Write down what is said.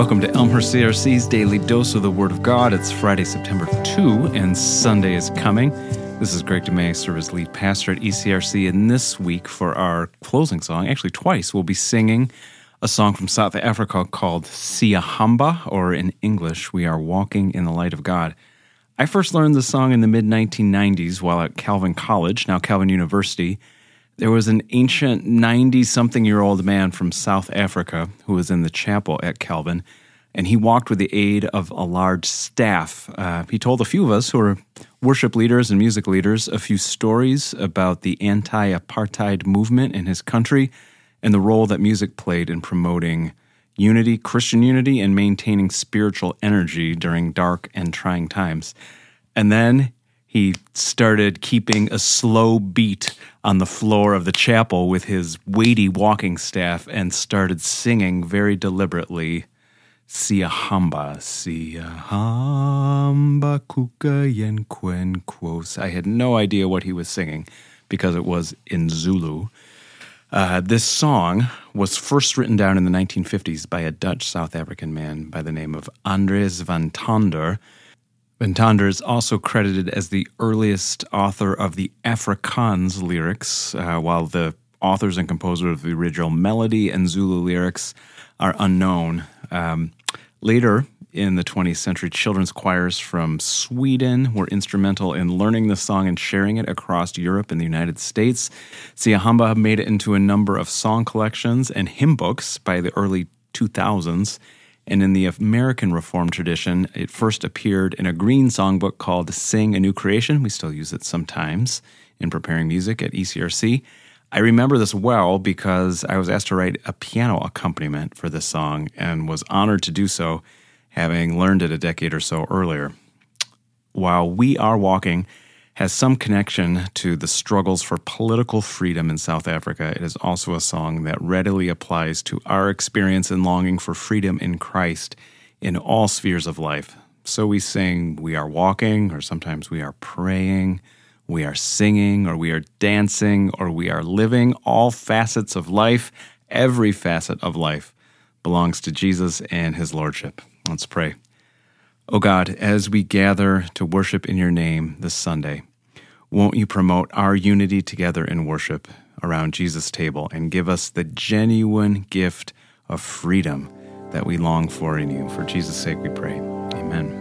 Welcome to Elmhurst CRC's Daily Dose of the Word of God. It's Friday, September 2, and Sunday is coming. This is Greg DeMay, serve as lead pastor at ECRC, and this week for our closing song, actually twice, we'll be singing a song from South Africa called Siyahamba, or in English, We Are Walking in the Light of God. I first learned this song in the mid 1990s while at Calvin College, now Calvin University. There was an ancient 90 something year old man from South Africa who was in the chapel at Calvin, and he walked with the aid of a large staff. Uh, he told a few of us who were worship leaders and music leaders a few stories about the anti apartheid movement in his country and the role that music played in promoting unity, Christian unity, and maintaining spiritual energy during dark and trying times. And then he started keeping a slow beat on the floor of the chapel with his weighty walking staff and started singing very deliberately Siyahamba, Siyahamba kuka yenkwen quos. I had no idea what he was singing because it was in Zulu. Uh, this song was first written down in the 1950s by a Dutch South African man by the name of Andries van Tonder Van Tonder is also credited as the earliest author of the Afrikaans lyrics, uh, while the authors and composers of the original melody and Zulu lyrics are unknown. Um, later in the 20th century, children's choirs from Sweden were instrumental in learning the song and sharing it across Europe and the United States. Siyahamba made it into a number of song collections and hymn books by the early 2000s. And in the American Reformed tradition, it first appeared in a green songbook called Sing a New Creation. We still use it sometimes in preparing music at ECRC. I remember this well because I was asked to write a piano accompaniment for this song and was honored to do so, having learned it a decade or so earlier. While we are walking, has some connection to the struggles for political freedom in South Africa. It is also a song that readily applies to our experience and longing for freedom in Christ in all spheres of life. So we sing, we are walking, or sometimes we are praying, we are singing, or we are dancing, or we are living. All facets of life, every facet of life belongs to Jesus and his Lordship. Let's pray. O oh God, as we gather to worship in your name this Sunday, won't you promote our unity together in worship around Jesus' table and give us the genuine gift of freedom that we long for in you? For Jesus' sake we pray. Amen.